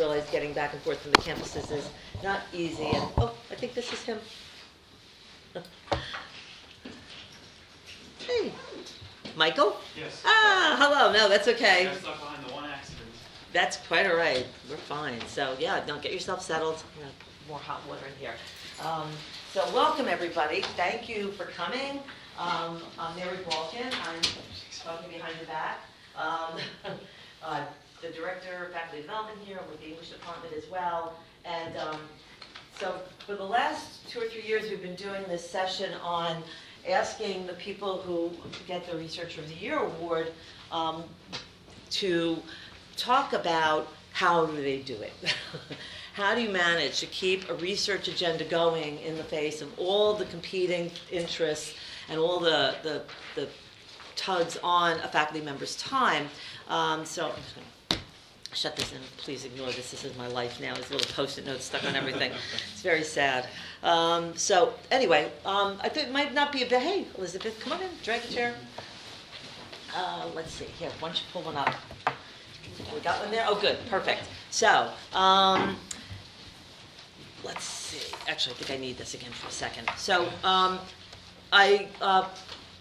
realize getting back and forth from the campuses is not easy, and, oh, I think this is him. Hey, Michael? Yes. Ah, hello, no, that's okay. Got stuck behind the one accident. That's quite all right. We're fine. So yeah, don't get yourself settled. Yeah, more hot water in here. Um, so welcome everybody. Thank you for coming. Um, I'm Mary Balkan. I'm talking behind your back. Um, uh, the director of faculty development here and with the English department as well. And um, so for the last two or three years, we've been doing this session on asking the people who get the Researcher of the Year award um, to talk about how do they do it. how do you manage to keep a research agenda going in the face of all the competing interests and all the, the, the tugs on a faculty member's time? Um, so I'm just going to shut this in. Please ignore this. This is my life now. There's little post-it notes stuck on everything. It's very sad. Um, so anyway, um, I think it might not be a bad. Hey, Elizabeth, come on in. Drag a chair. Uh, let's see. Here, why don't you pull one up? We got one there? Oh, good, perfect. So, um, let's see. Actually, I think I need this again for a second. So, um, I, uh,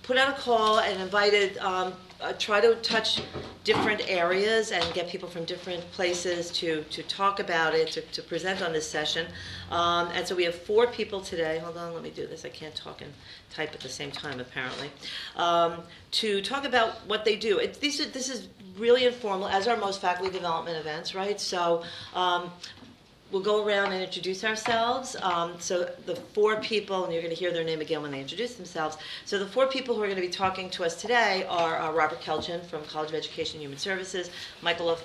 put out a call and invited, um, uh, try to touch different areas and get people from different places to, to talk about it, to, to present on this session. Um, and so we have four people today. Hold on, let me do this. I can't talk and type at the same time, apparently. Um, to talk about what they do. It, these are, this is really informal, as are most faculty development events, right? So um, we'll go around and introduce ourselves. Um, so the four people, and you're going to hear their name again when they introduce themselves. So the four people who are going to be talking to us today are uh, Robert Kelchen from College of Education and Human Services, Michael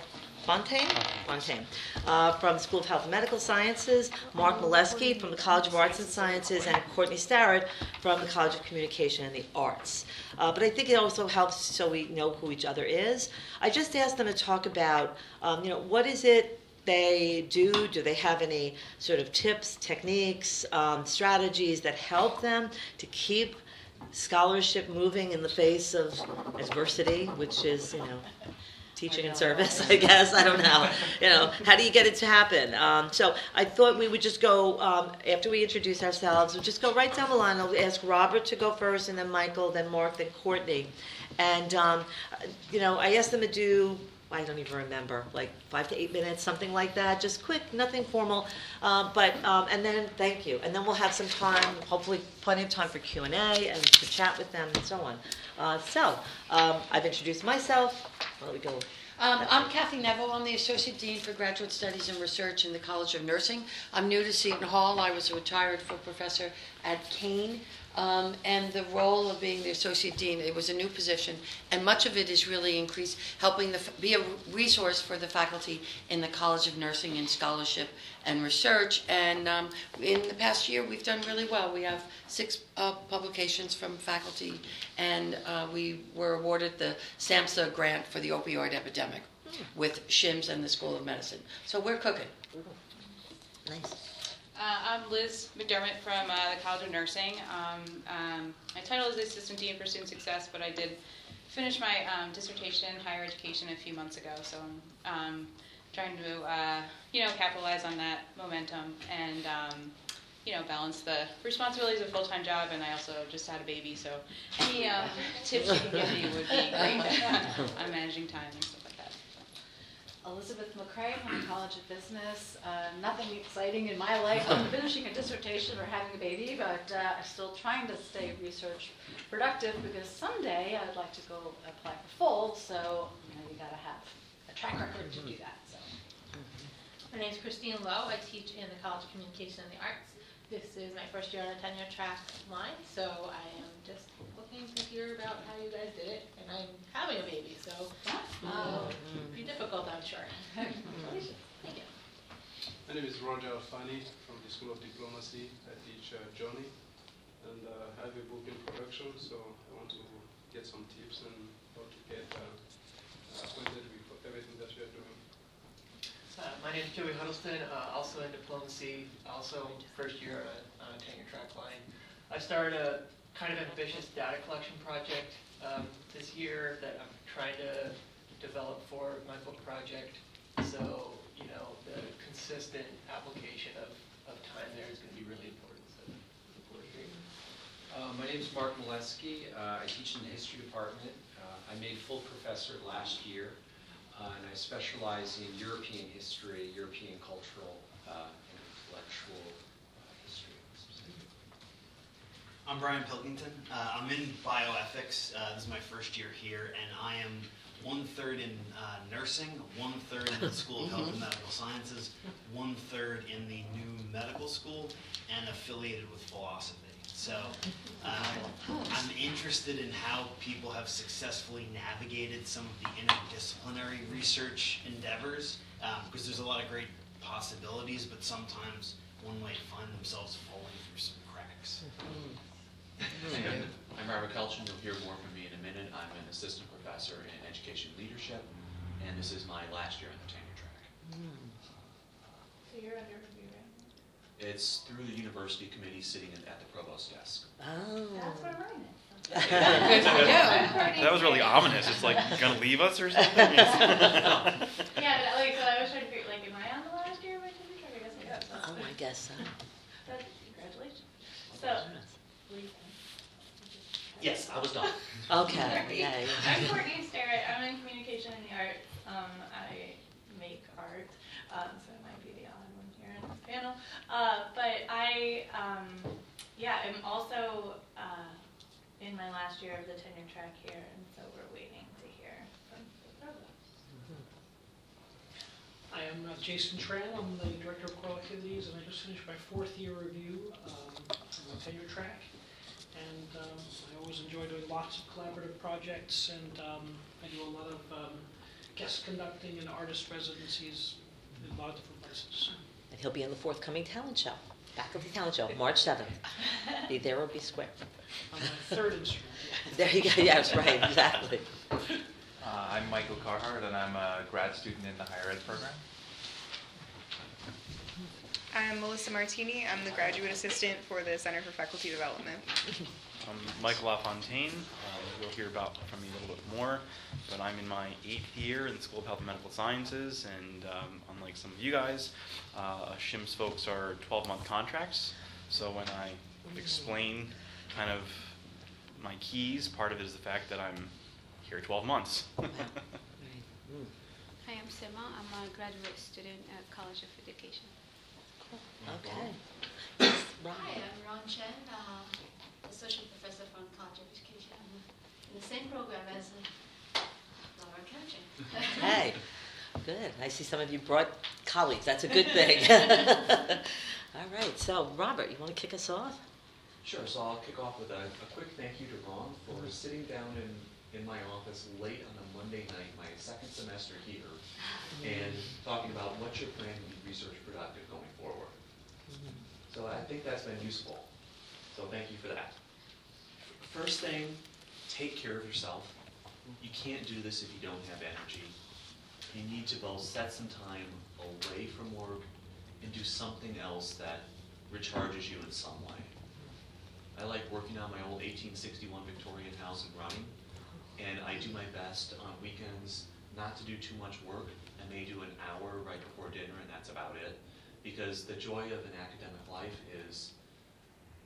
Fontaine, Fontaine uh, from School of Health and Medical Sciences, Mark Molesky from the College of Arts and Sciences, and Courtney Starrett from the College of Communication and the Arts. Uh, but I think it also helps so we know who each other is. I just asked them to talk about, um, you know, what is it they do? Do they have any sort of tips, techniques, um, strategies that help them to keep scholarship moving in the face of adversity, which is, you know, teaching and service, I guess. I don't know. You know, how do you get it to happen? Um, so I thought we would just go um, after we introduce ourselves. We'll just go right down the line. I'll ask Robert to go first, and then Michael, then Mark, then Courtney. And um, you know, I asked them to do. I don't even remember, like five to eight minutes, something like that. Just quick, nothing formal. Uh, but um, and then thank you, and then we'll have some time, hopefully plenty of time for Q and A and to chat with them and so on. Uh, so um, I've introduced myself. Why don't go? Um, I'm Kathy Neville. I'm the Associate Dean for Graduate Studies and Research in the College of Nursing. I'm new to Seton Hall. I was a retired full professor at Kean. Um, and the role of being the associate dean, it was a new position, and much of it is really increase helping the, be a resource for the faculty in the College of Nursing in scholarship and research. And um, in the past year, we've done really well. We have six uh, publications from faculty, and uh, we were awarded the SAMHSA grant for the opioid epidemic with SHIMS and the School of Medicine. So we're cooking. Nice. Uh, I'm Liz McDermott from uh, the College of Nursing. Um, um, my title is Assistant Dean for Student Success, but I did finish my um, dissertation in higher education a few months ago, so I'm um, trying to, uh, you know, capitalize on that momentum and, um, you know, balance the responsibilities of a full-time job, and I also just had a baby, so any um, tips you can give me would be great on managing time and stuff like that. Elizabeth McCrae from the College of Business. Uh, nothing exciting in my life. I'm finishing a dissertation or having a baby, but uh, I'm still trying to stay research productive because someday I'd like to go apply for full. So you know you got to have a track record to do that. So My name is Christine Lowe. I teach in the College of Communication and the Arts. This is my first year on a tenure track line, so I am just looking to hear about how you guys did it. And I'm having a baby, so um, be difficult, I'm sure. Thank you. My name is Roger Alfani from the School of Diplomacy. I teach uh, Johnny and uh, I have a book in production, so I want to get some tips and how to get uh, acquainted with everything that we are doing. Uh, my name is Joey Huddleston, uh, also in diplomacy, also first year on a tenure track line. I started a kind of ambitious data collection project um, this year that I'm trying to develop for my book project. So, you know, the consistent application of, of time there is gonna be really important, so to. Uh, My name is Mark Molesky. Uh, I teach in the history department. Uh, I made full professor last year, uh, and I specialize in European history, European cultural uh, and intellectual uh, history. I'm Brian Pilkington. Uh, I'm in bioethics. Uh, this is my first year here, and I am one third in uh, nursing, one third in the School of Health and Medical Sciences, one third in the new medical school, and affiliated with philosophy. So uh, I'm interested in how people have successfully navigated some of the interdisciplinary research endeavors, um, because there's a lot of great possibilities, but sometimes one might find themselves falling through some cracks. And I'm Robert Kelchen, you'll hear more from me in a minute. I'm an assistant professor in education leadership, and this is my last year on the tenure track. Hmm. So you're under review right It's through the university committee sitting in- at the provost desk. Oh. That's where mine is. Good for you. That was really ominous. It's like, you're gonna leave us or something? Yeah, but like, so I was trying to figure, like, am I on the last year of my tenure track? I guess I am. so Oh, I guess so. That's, congratulations. So, Lisa. Yes, I was done. Okay, yay. I'm Courtney Starrett. I'm in communication and the arts. Um, I make art, um, so I might be the odd one here in this panel. Uh, but I, um, yeah, I'm also uh, in my last year of the tenure track here, and so we're waiting to hear from the provost. I am uh, Jason Tramm, I'm the Director of Choral Activities, and I just finished my fourth year review um, on the tenure track. And um, I always enjoy doing lots of collaborative projects, and um, I do a lot of um, guest conducting and artist residencies in a lot of different places. And he'll be in the forthcoming talent show, Back of the Talent Show, March 7th. Be there or be square. On my third instrument. There you go, yes, right, exactly. Uh, I'm Michael Carhart, and I'm a grad student in the higher ed program. I'm Melissa Martini. I'm the graduate assistant for the Center for Faculty Development. I'm Michael LaFontaine. Um, You'll hear about from me a little bit more, but I'm in my eighth year in the School of Health and Medical Sciences, and um, unlike some of you guys, uh, SHIMS folks are 12-month contracts. So when I explain kind of my keys, part of it is the fact that I'm here 12 months. Mm, Hi, I'm Sima. I'm a graduate student at College of Education. Okay. Yes, Ron. Hi, I'm Ron Chen, uh, Associate Professor from College of Education. I'm in the same program as uh, Laura Kelchen. Hey, good. I see some of you brought colleagues, that's a good thing. All right, so Robert, you want to kick us off? Sure, so I'll kick off with a, a quick thank you to Ron for sitting down in, in my office late on a Monday night, my second semester here, and talking about what's your plan to be research productive going forward. So I think that's been useful. So thank you for that. First thing, take care of yourself. You can't do this if you don't have energy. You need to both set some time away from work and do something else that recharges you in some way. I like working on my old 1861 Victorian house and running, and I do my best on weekends not to do too much work. I may do an hour right before dinner, and that's about it. Because the joy of an academic life is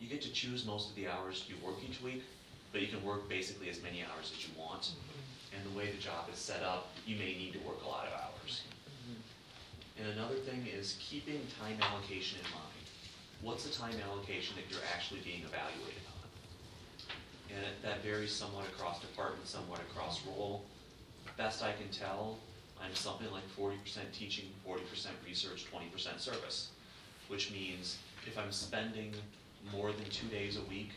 you get to choose most of the hours you work each week, but you can work basically as many hours as you want. Mm-hmm. And the way the job is set up, you may need to work a lot of hours. Mm-hmm. And another thing is keeping time allocation in mind. What's the time allocation that you're actually being evaluated on? And it- that varies somewhat across department, somewhat across role. Best I can tell, I'm something like forty percent teaching, forty percent research, twenty percent service. Which means if I'm spending more than two days a week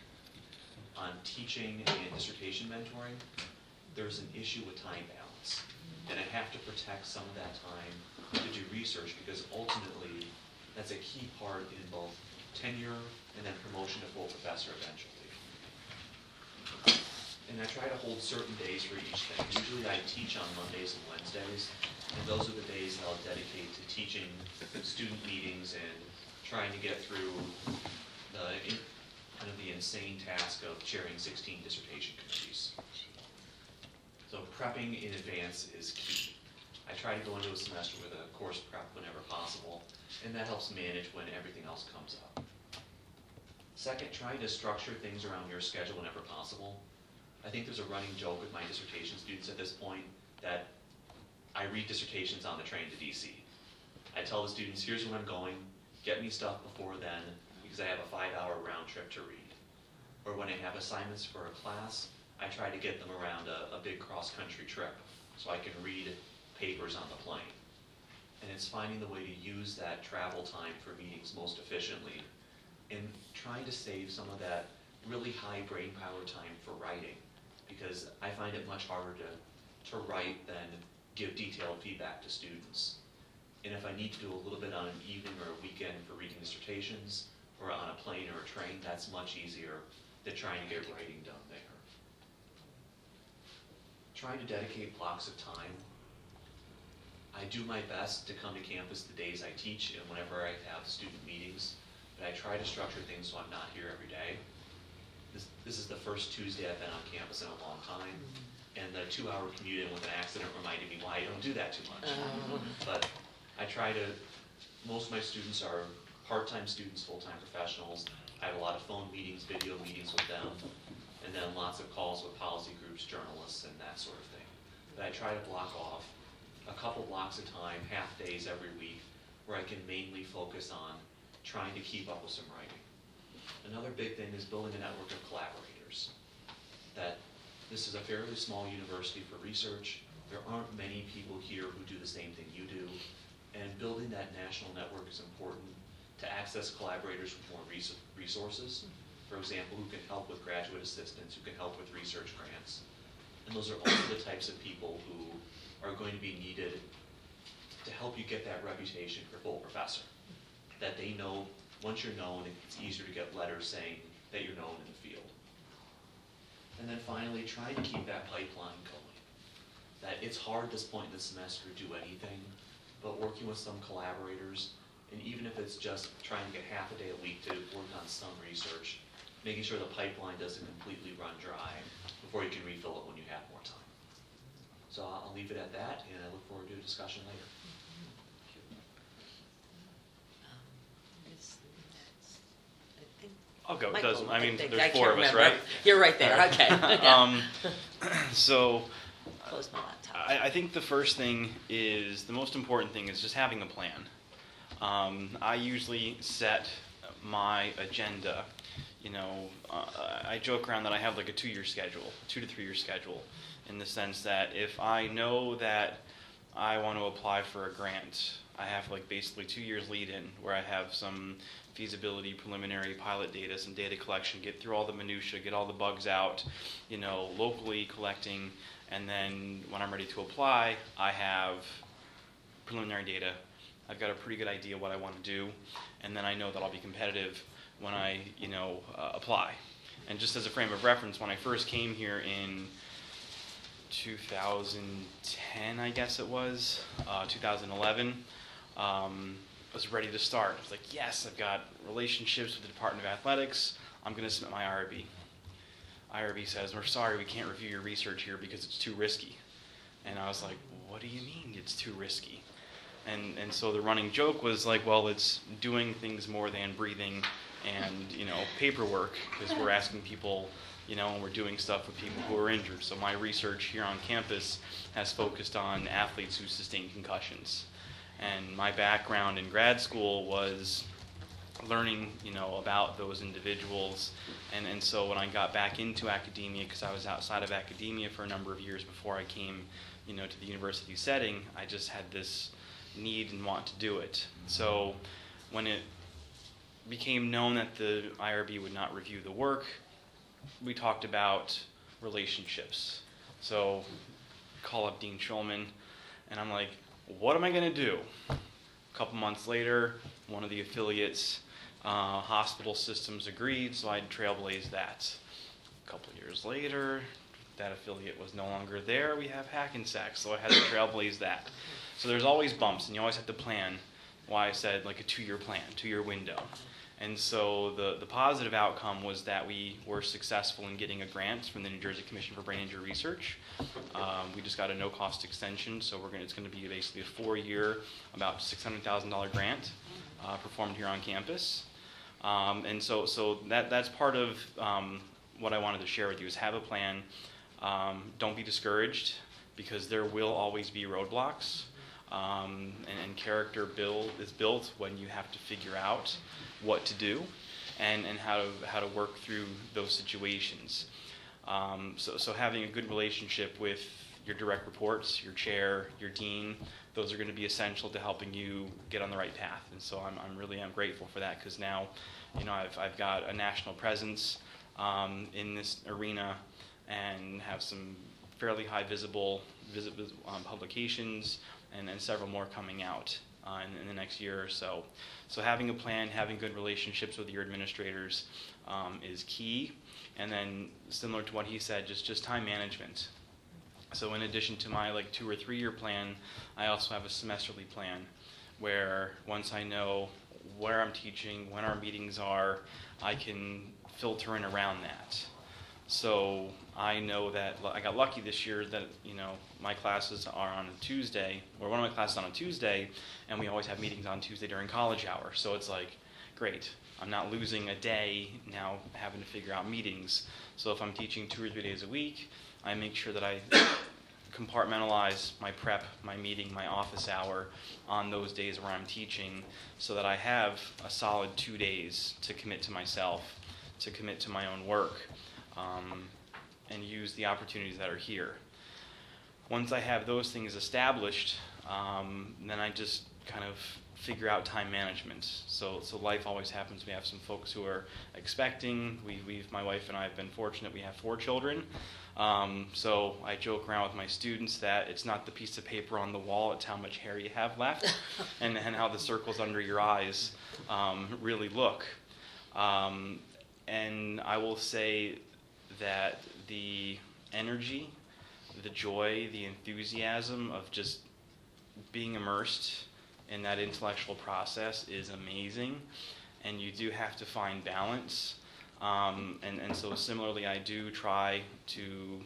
on teaching and dissertation mentoring, there's an issue with time balance. And I have to protect some of that time to do research because ultimately, that's a key part in both tenure and then promotion to full professor eventually. And I try to hold certain days for each thing. Usually I teach on Mondays and Wednesdays, and those are the days that I'll dedicate to teaching student meetings and trying to get through the, kind of the insane task of chairing 16 dissertation committees. So prepping in advance is key. I try to go into a semester with a course prep whenever possible. and that helps manage when everything else comes up. Second, try to structure things around your schedule whenever possible. I think there's a running joke with my dissertation students at this point that I read dissertations on the train to DC. I tell the students, here's when I'm going, get me stuff before then, because I have a five-hour round trip to read. Or when I have assignments for a class, I try to get them around a, a big cross-country trip, so I can read papers on the plane. And it's finding the way to use that travel time for meetings most efficiently, and trying to save some of that really high brain power time for writing, because I find it much harder to, to write than give detailed feedback to students. And if I need to do a little bit on an evening or a weekend for reading dissertations, or on a plane or a train, that's much easier than trying to get writing done there. Trying to dedicate blocks of time. I do my best to come to campus the days I teach and whenever I have student meetings, but I try to structure things so I'm not here every day. This, is the first Tuesday I've been on campus in a long time, and the two-hour commute in with an accident reminded me why I don't do that too much. Uh. But I try to, most of my students are part-time students, full-time professionals. I have a lot of phone meetings, video meetings with them, and then lots of calls with policy groups, journalists, and that sort of thing. But I try to block off a couple blocks of time, half days every week, where I can mainly focus on trying to keep up with some writing. Another big thing is building a network of collaborators. That this is a fairly small university for research. There aren't many people here who do the same thing you do. And building that national network is important to access collaborators with more res- resources. For example, who can help with graduate assistance, who can help with research grants. And those are also the types of people who are going to be needed to help you get that reputation for full professor. That they know, once you're known, it's easier to get letters saying that you're known in the field. And then finally, try to keep that pipeline going. That it's hard this point in the semester to do anything, but working with some collaborators, and even if it's just trying to get half a day a week to work on some research, making sure the pipeline doesn't completely run dry before you can refill it when you have more time. So I'll I'll leave it at that, and I look forward to a discussion later. It's- I think- I'll go. It Michael, doesn't. I mean, think- there's I four can't of us, remember. right? You're right there, okay. Yeah. um, so, Close my laptop. I, I think the first thing is the most important thing is just having a plan. Um, I usually set my agenda. You know, uh, I joke around that I have like a two-year schedule, two to three-year schedule, in the sense that if I know that I want to apply for a grant, I have like basically two years lead in where I have some feasibility, preliminary pilot data, some data collection, get through all the minutia, get all the bugs out, you know, locally collecting, and then when I'm ready to apply, I have preliminary data. I've got a pretty good idea what I want to do, and then I know that I'll be competitive when I, you know, uh, apply. And just as a frame of reference, when I first came here in 2010, I guess it was, uh, 2011, um, was ready to start. I was like, yes, I've got relationships with the Department of Athletics. I'm going to submit my IRB. IRB says, we're sorry, we can't review your research here because it's too risky. And I was like, what do you mean it's too risky? And, and so the running joke was like, well, it's doing things more than breathing and, you know, paperwork because we're asking people, you know, and we're doing stuff with people who are injured. So my research here on campus has focused on athletes who sustain concussions. And my background in grad school was learning, you know, about those individuals. And, and so when I got back into academia, because I was outside of academia for a number of years before I came, you know, to the university setting, I just had this need and want to do it. So when it became known that the IRB would not review the work, we talked about relationships. So call up Dean Schulman, and I'm like, what am I going to do? A couple months later, one of the affiliates, uh, hospital systems agreed, so I trailblazed that. A couple years later, that affiliate was no longer there. We have Hackensack, so I had to trailblaze that. So there's always bumps, and you always have to plan. Why I said like a two-year plan, two-year window. And so the, the positive outcome was that we were successful in getting a grant from the New Jersey Commission for Brain Injury Research. Um, we just got a no-cost extension, so we're going it's going to be basically a four-year, about $600,000 grant. uh, performed here on campus. Um, and so, so that, that's part of um, what I wanted to share with you is have a plan. Um, don't be discouraged because there will always be roadblocks. Um, and, and character build is built when you have to figure out what to do and, and how, to, how to work through those situations. Um, so, so having a good relationship with your direct reports, your chair, your dean, those are going to be essential to helping you get on the right path. And so I'm, I'm really I'm grateful for that because now, you know, I've, I've got a national presence um, in this arena and have some fairly high visible visit, um, publications and, and several more coming out uh, in, in, the next year or so. So having a plan, having good relationships with your administrators um, is key. And then similar to what he said, just just time management. So in addition to my like two or three year plan, I also have a semesterly plan where once I know where I'm teaching, when our meetings are, I can filter in around that. So I know that I got lucky this year that you know my classes are on a Tuesday, or one of my classes on a Tuesday, and we always have meetings on Tuesday during college hour. So it's like, great, I'm not losing a day now having to figure out meetings. So if I'm teaching two or three days a week, I make sure that I compartmentalize my prep, my meeting, my office hour on those days where I'm teaching so that I have a solid two days to commit to myself, to commit to my own work, um, and use the opportunities that are here. Once I have those things established, um, then I just kind of figure out time management. So, so life always happens. We have some folks who are expecting. We, we've, my wife and I have been fortunate. We have four children. Um, so I joke around with my students that it's not the piece of paper on the wall; it's how much hair you have left, and, and how the circles under your eyes um, really look. Um, and I will say that the energy, the joy, the enthusiasm of just being immersed in that intellectual process is amazing. And you do have to find balance. Um, and, and so, similarly, I do try to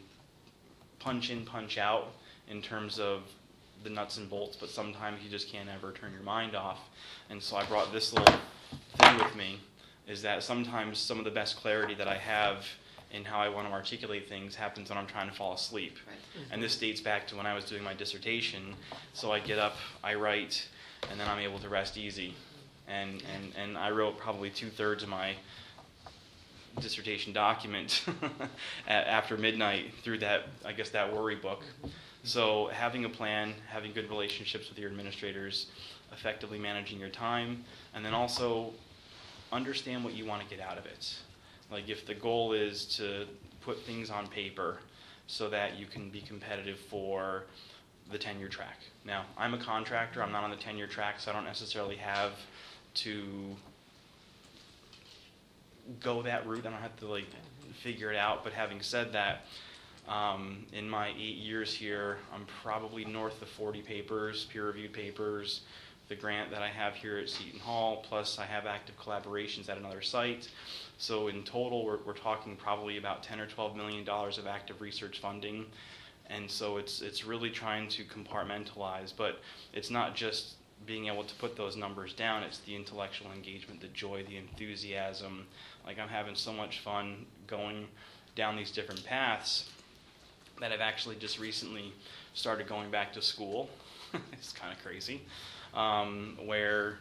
punch in, punch out in terms of the nuts and bolts, but sometimes you just can't ever turn your mind off. And so, I brought this little thing with me is that sometimes some of the best clarity that I have in how I want to articulate things happens when I'm trying to fall asleep. Right. Mm-hmm. And this dates back to when I was doing my dissertation. So I get up, I write, and then I'm able to rest easy. And, and, and I wrote probably two thirds of my dissertation document after midnight through that, I guess, that worry book. So having a plan, having good relationships with your administrators, effectively managing your time, and then also understand what you want to get out of it. Like if the goal is to put things on paper so that you can be competitive for the tenure track. Now, I'm a contractor, I'm not on the tenure track, so I don't necessarily have to go that route. I don't have to like figure it out. But having said that, um, in my eight years here, I'm probably north of 40 papers, peer-reviewed papers, the grant that I have here at Seton Hall, plus I have active collaborations at another site. So in total, we're, we're talking probably about 10 or 12 million dollars of active research funding. And so it's, it's really trying to compartmentalize, but it's not just being able to put those numbers down, it's the intellectual engagement, the joy, the enthusiasm. Like I'm having so much fun going down these different paths that I've actually just recently started going back to school. it's kind of crazy um, where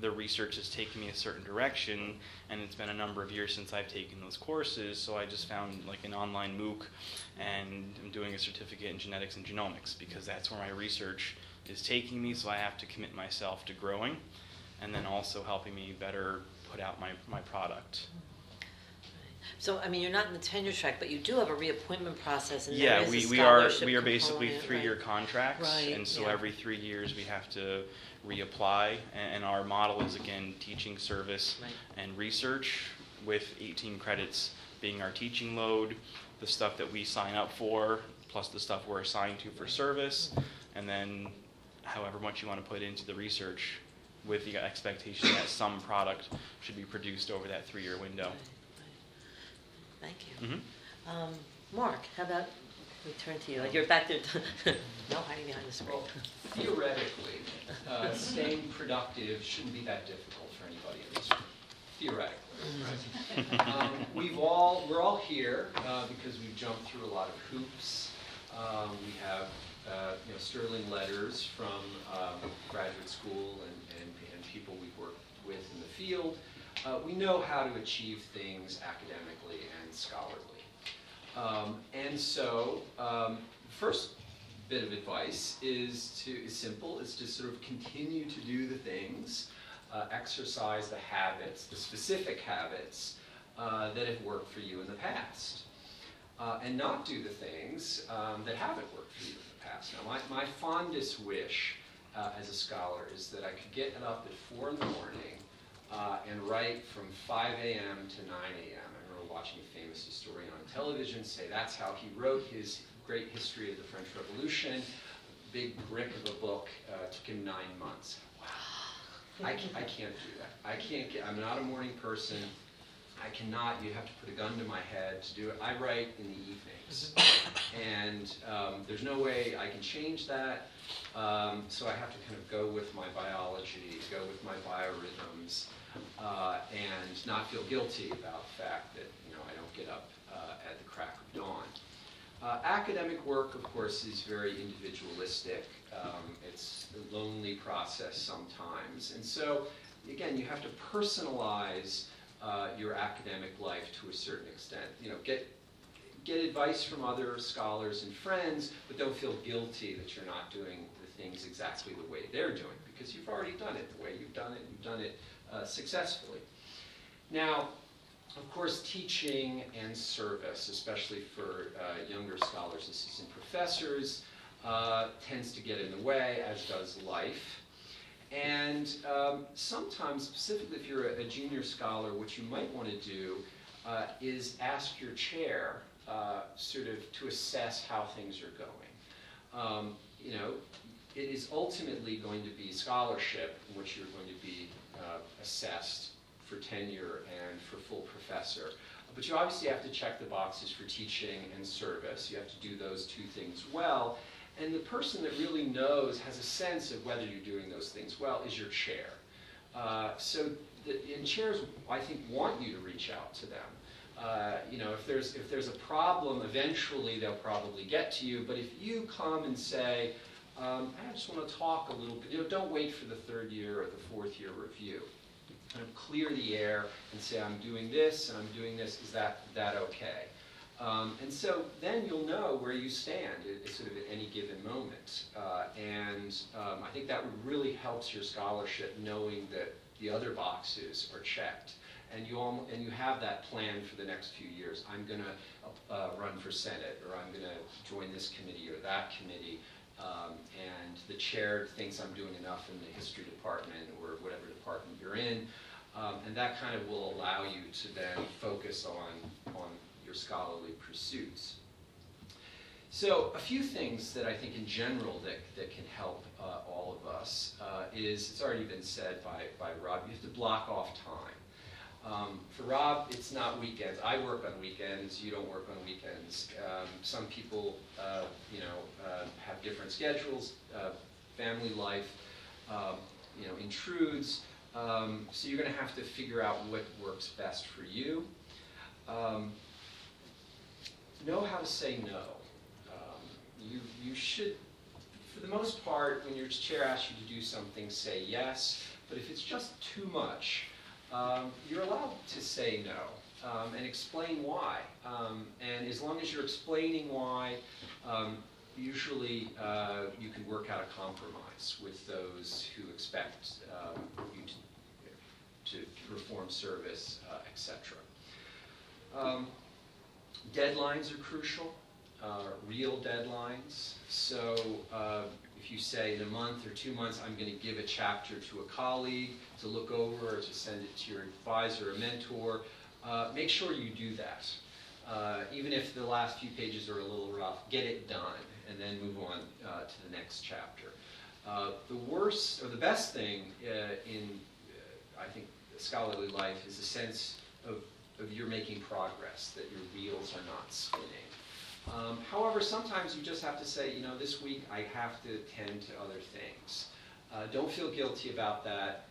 the research has taken me a certain direction, and it's been a number of years since I've taken those courses. So I just found like an online MOOC, and I'm doing a certificate in genetics and genomics because that's where my research is taking me. So I have to commit myself to growing, and then also helping me better put out my, my product. So, I mean, you're not in the tenure track, but you do have a reappointment process and there Yeah, is a we, we are, scholarship we are basically component, three-year right? contracts, Right, and so yeah. every three years, we have to reapply. And, and our model is, again, teaching service Right. and research, with eighteen credits being our teaching load, the stuff that we sign up for, plus the stuff we're assigned to for service, and then however much you want to put into the research, with the expectation that some product should be produced over that three-year window. Thank you. Mhm. Um, Mark, how about We turn to you, you're back there, no hiding behind the screen. Well, theoretically, uh, staying productive shouldn't be that difficult for anybody in this room. Theoretically. Um, we've all, we're all here uh, because we've jumped through a lot of hoops. Um, we have, uh, you know, sterling letters from um, graduate school and, and, and people we've worked with in the field. Uh, we know how to achieve things academically and scholarly. Um, and so, um, first bit of advice is to is simple is to sort of continue to do the things uh, exercise the habits the specific habits uh, that have worked for you in the past uh, and not do the things um, that haven't worked for you in the past now my, my fondest wish uh, as a scholar is that I could get up at 4 in the morning uh, and write from 5 a.m. to 9 a.m. Watching a famous historian on television say that's how he wrote his great history of the French Revolution. Big brick of a book, uh, took him nine months. Wow. I, I can't do that. I can't get, I'm not a morning person. I cannot, you have to put a gun to my head to do it. I write in the evenings. And um, there's no way I can change that. Um, so I have to kind of go with my biology, go with my biorhythms, uh, and not feel guilty about the fact that get up uh, at the crack of dawn. Uh, academic work, of course, is very individualistic. Um, it's a lonely process sometimes. And so, again, you have to personalize uh, your academic life to a certain extent. You know, get, get advice from other scholars and friends, but don't feel guilty that you're not doing the things exactly the way they're doing, because you've already done it the way you've done it, you've done it uh, successfully. Now, of course, teaching and service, especially for uh, younger scholars, assistant professors, uh, tends to get in the way, as does life. And um, sometimes, specifically if you're a, a, junior scholar, what you might want to do uh, is ask your chair uh, sort of to assess how things are going. Um, you know, it is ultimately going to be scholarship in which you're going to be uh, assessed for tenure and for full professor. But you obviously have to check the boxes for teaching and service. You have to do those two things well. And the person that really knows, has a sense of whether you're doing those things well, is your chair. Uh, so, the, and chairs, I think, want you to reach out to them. Uh, you know, if there's if there's a problem, eventually they'll probably get to you. But if you come and say, um, I just want to talk a little bit, you know, don't wait for the third year or the fourth year review kind of clear the air and say, I'm doing this and I'm doing this, is that, that okay? Um, and so then you'll know where you stand at, sort of at any given moment. Uh, and um, I think that really helps your scholarship knowing that the other boxes are checked. And you, all, and you have that plan for the next few years. I'm going to uh, run for Senate, or I'm going to join this committee or that committee. Um, and the chair thinks I'm doing enough in the history department or whatever department you're in. Um, and that kind of will allow you to then focus on, on your scholarly pursuits. So a few things that I think in general that, that can help uh, all of us uh, is, it's already been said by, by Rob, you have to block off time. Um, for Rob, it's not weekends. I work on weekends. You don't work on weekends. Um, some people, uh, you know, uh, have different schedules. Uh, family life, um, you know, intrudes. Um, so you're going to have to figure out what works best for you. Um, know how to say no. Um, you, you should, for the most part, when your chair asks you to do something, say yes. But if it's just too much, um, you're allowed to say no um, and explain why. Um, and as long as you're explaining why, usually uh, you can work out a compromise with those who expect um, you to to perform service, uh, etc. Um, deadlines are crucial, uh, real deadlines. So uh, if you say in a month or two months, I'm going to give a chapter to a colleague to look over or to send it to your advisor or mentor, uh, make sure you do that. Uh, even if the last few pages are a little rough, get it done and then move on uh, to the next chapter. The worst or the best thing in, I think, scholarly life is a sense of, of you're making progress, that your wheels are not spinning. Um, however, sometimes you just have to say, you know, this week I have to tend to other things. Uh, don't feel guilty about that.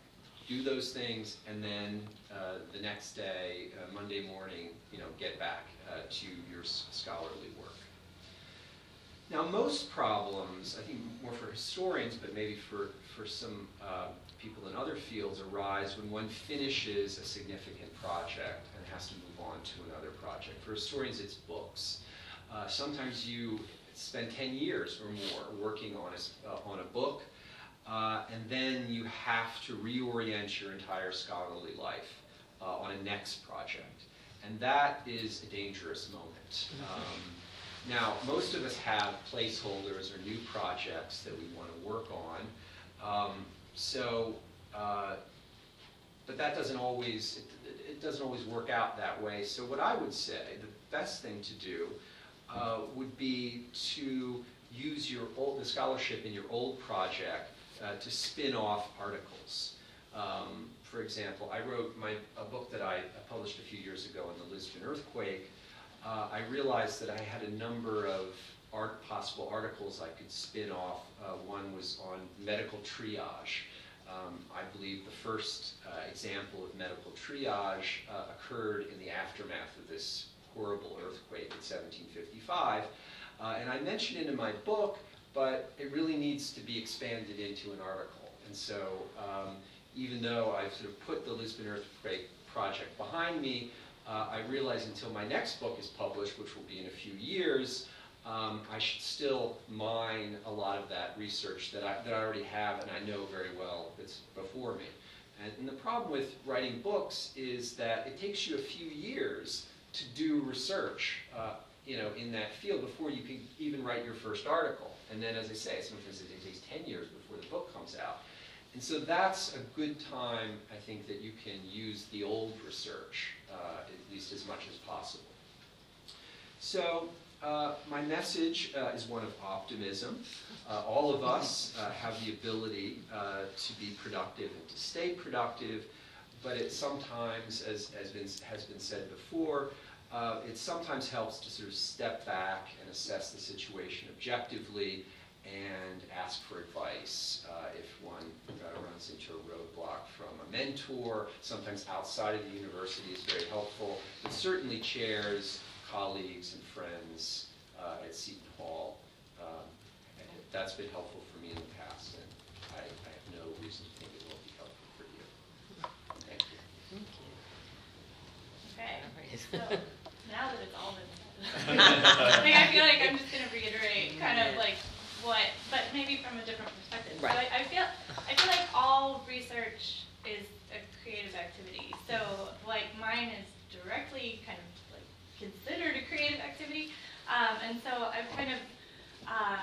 Do those things, and then uh, the next day, uh, Monday morning, you know, get back uh, to your scholarly work. Now, most problems, I think more for historians, but maybe for, for some uh, people in other fields, arise when one finishes a significant project and has to move on to another project. For historians, it's books. Uh, sometimes you spend 10 years or more working on a, uh, on a book, uh, and then you have to reorient your entire scholarly life uh, on a next project. And that is a dangerous moment. Um, now, most of us have placeholders or new projects that we want to work on. Um, so, uh, but that doesn't always, it, it doesn't always work out that way. So what I would say, the best thing to do uh, would be to use your old, the scholarship in your old project uh, to spin off articles. Um, for example, I wrote my, a book that I published a few years ago on the Lisbon earthquake. Uh, I realized that I had a number of art, possible articles I could spin off. Uh, one was on medical triage. Um, I believe the first uh, example of medical triage uh, occurred in the aftermath of this horrible earthquake in 1755. Uh, and I mention it in my book, but it really needs to be expanded into an article. And so um, even though I've sort of put the Lisbon earthquake project behind me, uh, I realize until my next book is published, which will be in a few years, um, I should still mine a lot of that research that I, that I already have and I know very well that's before me. And, and the problem with writing books is that it takes you a few years to do research, uh, you know, in that field before you can even write your first article. And then, as I say, sometimes it takes 10 years before the book comes out. And so that's a good time, I think, that you can use the old research, uh, at least as much as possible. So uh, my message uh, is one of optimism. Uh, all of us uh, have the ability uh, to be productive and to stay productive, but it sometimes, as, as been, has been said before, uh, it sometimes helps to sort of step back and assess the situation objectively and ask for advice if one runs into a roadblock from a mentor. Sometimes outside of the university is very helpful, but certainly chairs, colleagues, and friends uh, at Seton Hall. Um, and that's been helpful for me in the past, and I, I have no reason to think it won't be helpful for you. Thank you. Okay, Alright. so now that it's all been said. I I feel like I'm just gonna reiterate kind of like what, but maybe from a different perspective. So Right. I, I feel, I feel like all research is a creative activity. So like mine is directly kind of like considered a creative activity. Um, and so I've kind of, uh,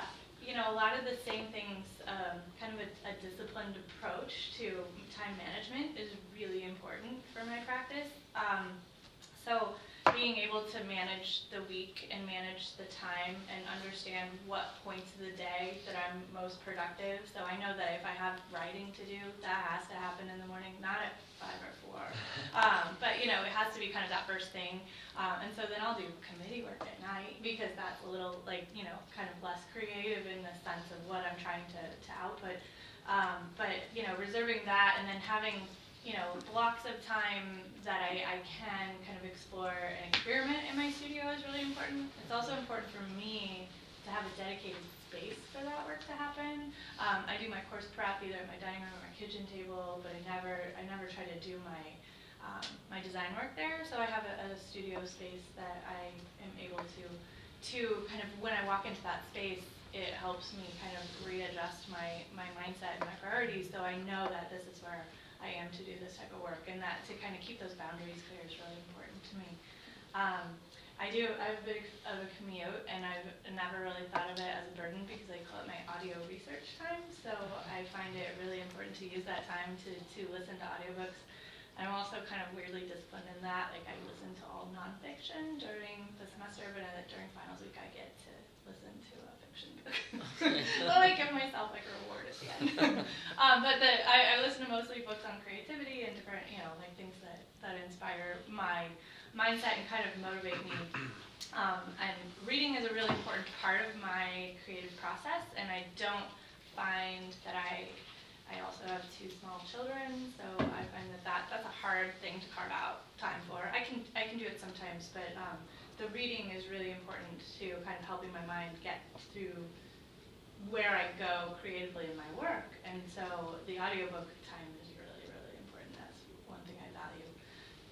you know, a lot of the same things, um, kind of a, a disciplined approach to time management is really important for my practice. Um, so being able to manage the week and manage the time and understand what points of the day that I'm most productive. So I know that if I have writing to do, that has to happen in the morning, not at five or four. Um, but you know, it has to be kind of that first thing. Um, and so then I'll do committee work at night because that's a little like, you know, kind of less creative in the sense of what I'm trying to, to output. Um, but, you know, reserving that and then having you know, blocks of time that I, I can kind of explore and experiment in my studio is really important. It's also important for me to have a dedicated space for that work to happen. Um, I do my course prep either at my dining room or my kitchen table, but I never, I never try to do my, um, my design work there. So I have a, a studio space that I am able to, to kind of, when I walk into that space, it helps me kind of readjust my, my mindset and my priorities so I know that this is where I am to do this type of work, and that to kind of keep those boundaries clear is really important to me. Um, I do, I have a bit of a commute, and I've never really thought of it as a burden because I call it my audio research time, so I find it really important to use that time to, to listen to audiobooks. I'm also kind of weirdly disciplined in that, like I listen to all nonfiction during the semester, but uh, during finals week I get to listen to a fiction book. so I give myself like a reward at the end. um, but the, I, I listen to mostly books on creativity and different, you know, like things that, that inspire my mindset and kind of motivate me Um, and reading is a really important part of my creative process, and I don't find that I, I also have two small children, so I find that, that that's a hard thing to carve out time for. I can, I can do it sometimes, but um, the reading is really important to kind of helping my mind get through where I go creatively in my work. And so the audiobook time is really, really important. That's one thing I value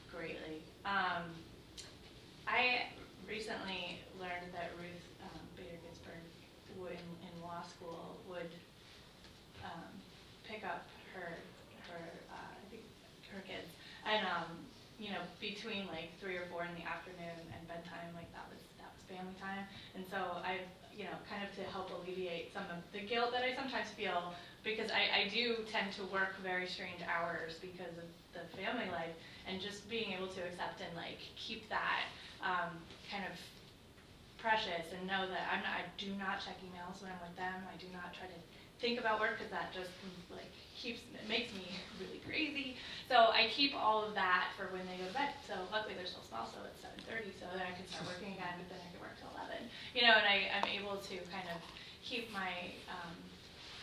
greatly. Um, I recently learned that Ruth um, Bader Ginsburg would, in, in law school would um, pick up her her uh, her kids and um, you know between like three or four in the afternoon and bedtime like that was that was family time and so I you know kind of to help alleviate some of the guilt that I sometimes feel because I, I do tend to work very strange hours because of the family life and just being able to accept and like keep that um, kind of precious and know that I'm not, I do not check emails when I'm with them. I do not try to think about work because that just like keeps it makes me really crazy. So I keep all of that for when they go to bed. So luckily they're still small, so it's 7:30, so then I can start working again, but then I can work till 11. You know, and I, I'm able to kind of keep my um,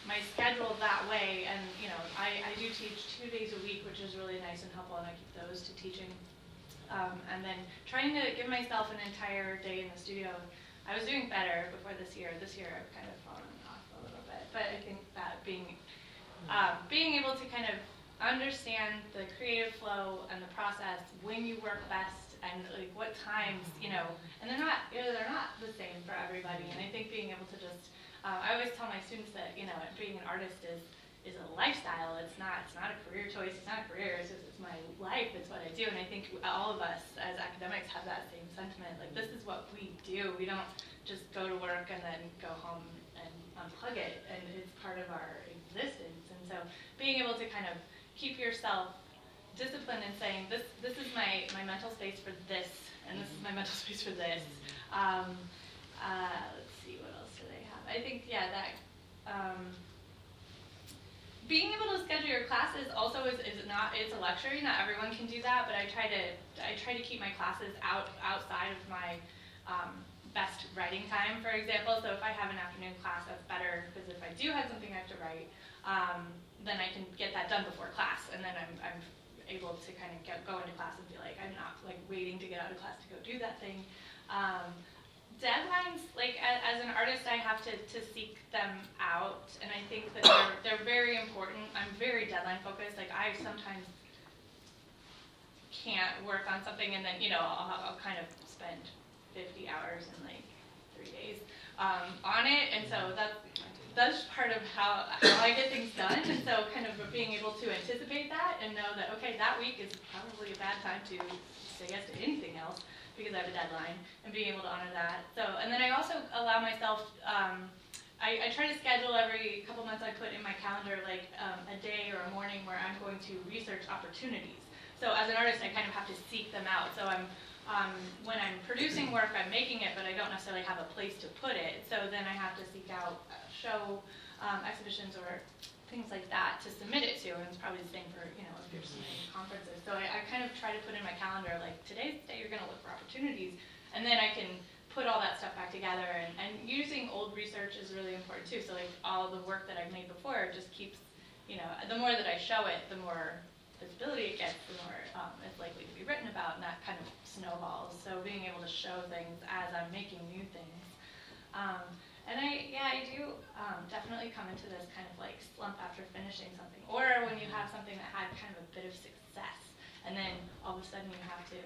my schedule that way. And you know, I, I do teach two days a week, which is really nice and helpful, and I keep those to teaching um, and then trying to give myself an entire day in the studio. I was doing better before this year. This year I've kind of fallen off a little bit, but I think that being um, being able to kind of understand the creative flow and the process when you work best and like what times you know and they're not you know, they're not the same for everybody and I think being able to just uh, I always tell my students that you know being an artist is is a lifestyle. It's not it's not a career choice. It's not a career. It's just it's my life. It's what I do. And I think all of us as academics have that same sentiment. Like this is what we do. We don't just go to work and then go home and unplug it. And it's part of our existence. And so being able to kind of keep yourself disciplined and saying this this is my my mental space for this and this is my mental space for this. Um, uh, let's see what else do they have. I think yeah that. Um, being able to schedule your classes also is, is not it's a luxury not everyone can do that but i try to i try to keep my classes out outside of my um, best writing time for example so if i have an afternoon class that's better because if i do have something i have to write um, then i can get that done before class and then i'm, I'm able to kind of get, go into class and be like i'm not like waiting to get out of class to go do that thing um, deadlines, like as, as, an artist, I have to, to seek them out, and I think that they're, they're very important. I'm very deadline focused. Like I sometimes can't work on something, and then you know I'll, I'll kind of spend 50 hours in like three days um, on it, and so that's that's part of how, how I get things done. And so kind of being able to anticipate that and know that okay, that week is probably a bad time to say yes to anything else because I have a deadline and being able to honor that. So, and then I also allow myself, um, I, I try to schedule every couple months I put in my calendar like um, a day or a morning where I'm going to research opportunities. So as an artist, I kind of have to seek them out. So I'm, um, when I'm producing work, I'm making it, but I don't necessarily have a place to put it. So then I have to seek out show um, exhibitions or things like that to submit it to, and it's probably the same for you know if you're submitting conferences. So I, I kind of try to put in my calendar like today's the day you're going to look for opportunities, and then I can put all that stuff back together. And, and using old research is really important too. So like all the work that I've made before just keeps, you know, the more that I show it, the more visibility it gets, the more um, it's likely to be written about, and that kind of snowballs. So being able to show things as I'm making new things. Um, and I, yeah, I do um, definitely come into this kind of like slump after finishing something, or when you have something that had kind of a bit of success, and then all of a sudden you have to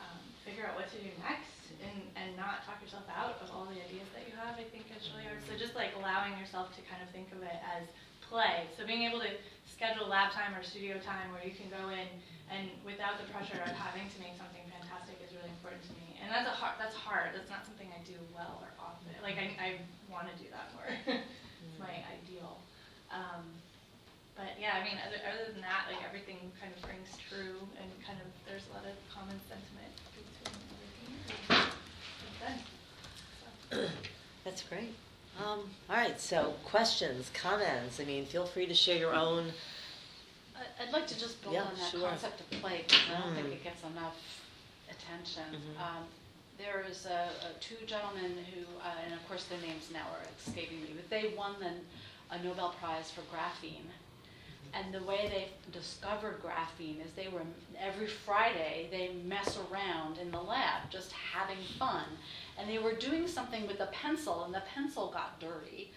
um, figure out what to do next, and and not talk yourself out of all the ideas that you have. I think is really hard. So just like allowing yourself to kind of think of it as play. So being able to schedule lab time or studio time where you can go in and without the pressure of having to make something fantastic is really important to me. And that's a hard. That's hard. That's not something I do well or. Like I, I want to do that more. it's my ideal. Um, but yeah, I mean, other, other than that, like everything kind of rings true, and kind of there's a lot of common sentiment between everything. So. That's great. Um, all right, so questions, comments. I mean, feel free to share your own. I- I'd like to just build Yeah, on that sure. concept of play, because I don't think Mm. it gets enough attention. Mhm. Um, there is a, a two gentlemen who, uh, and of course their names now are escaping me, but they won the, a Nobel Prize for graphene. And the way they discovered graphene is they were, every Friday, they mess around in the lab, just having fun. And they were doing something with a pencil, and the pencil got dirty.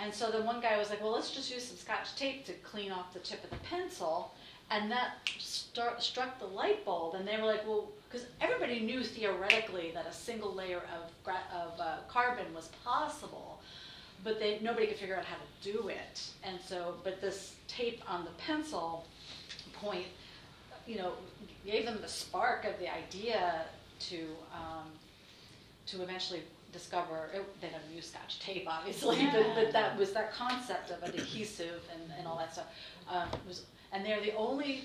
And so the one guy was like, well, let's just use some scotch tape to clean off the tip of the pencil. And that start, struck the light bulb, and they were like, well, because everybody knew theoretically that a single layer of, of uh, carbon was possible, but they, nobody could figure out how to do it. And so, but this tape on the pencil point, you know, gave them the spark of the idea to, um, to eventually discover, it, they don't use scotch tape, obviously, but, but that was that concept of an adhesive and, and all that stuff. Um, was, and they're the only